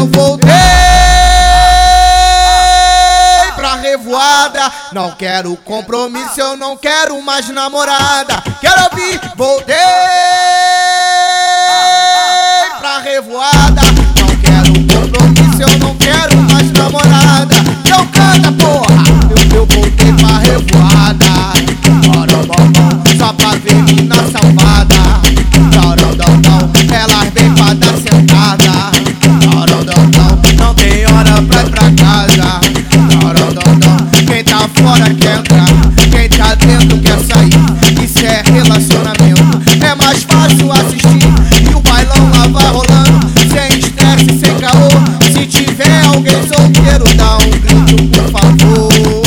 eu voltei pra revoada. Não quero compromisso, eu não quero mais namorada. Quero ouvir, voltei. Fora quer entrar, quem tá dentro quer sair. Isso é relacionamento, é mais fácil assistir. E o bailão lá vai rolando, sem estresse, sem caô. Se tiver alguém solteiro, dá um grito, por favor.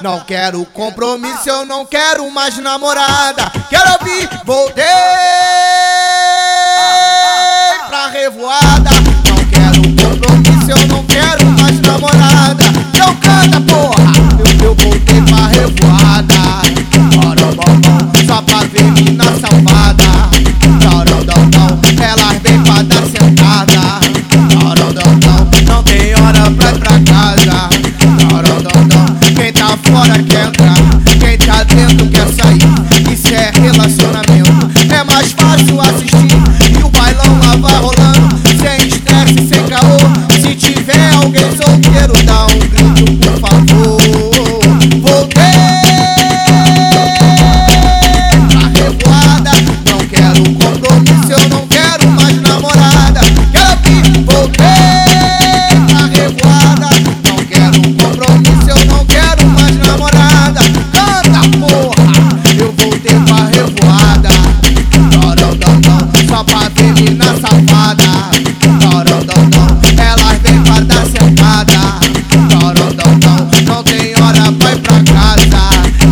Não quero compromisso, eu não quero mais namorada. Quero ouvir, voltei pra revoada. Não quero compromisso, eu não quero mais namorada. Eu canta, porra, eu, eu voltei pra revoada. Bora, só pra ver fora quer entrar, quem tá dentro quer sair. Isso é relacionamento, é mais fácil assistir. E o bailão lá vai rolando, sem estresse, sem caô. Se tiver alguém solteiro, dá um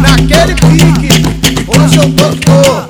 Naquele pique, hoje eu tô.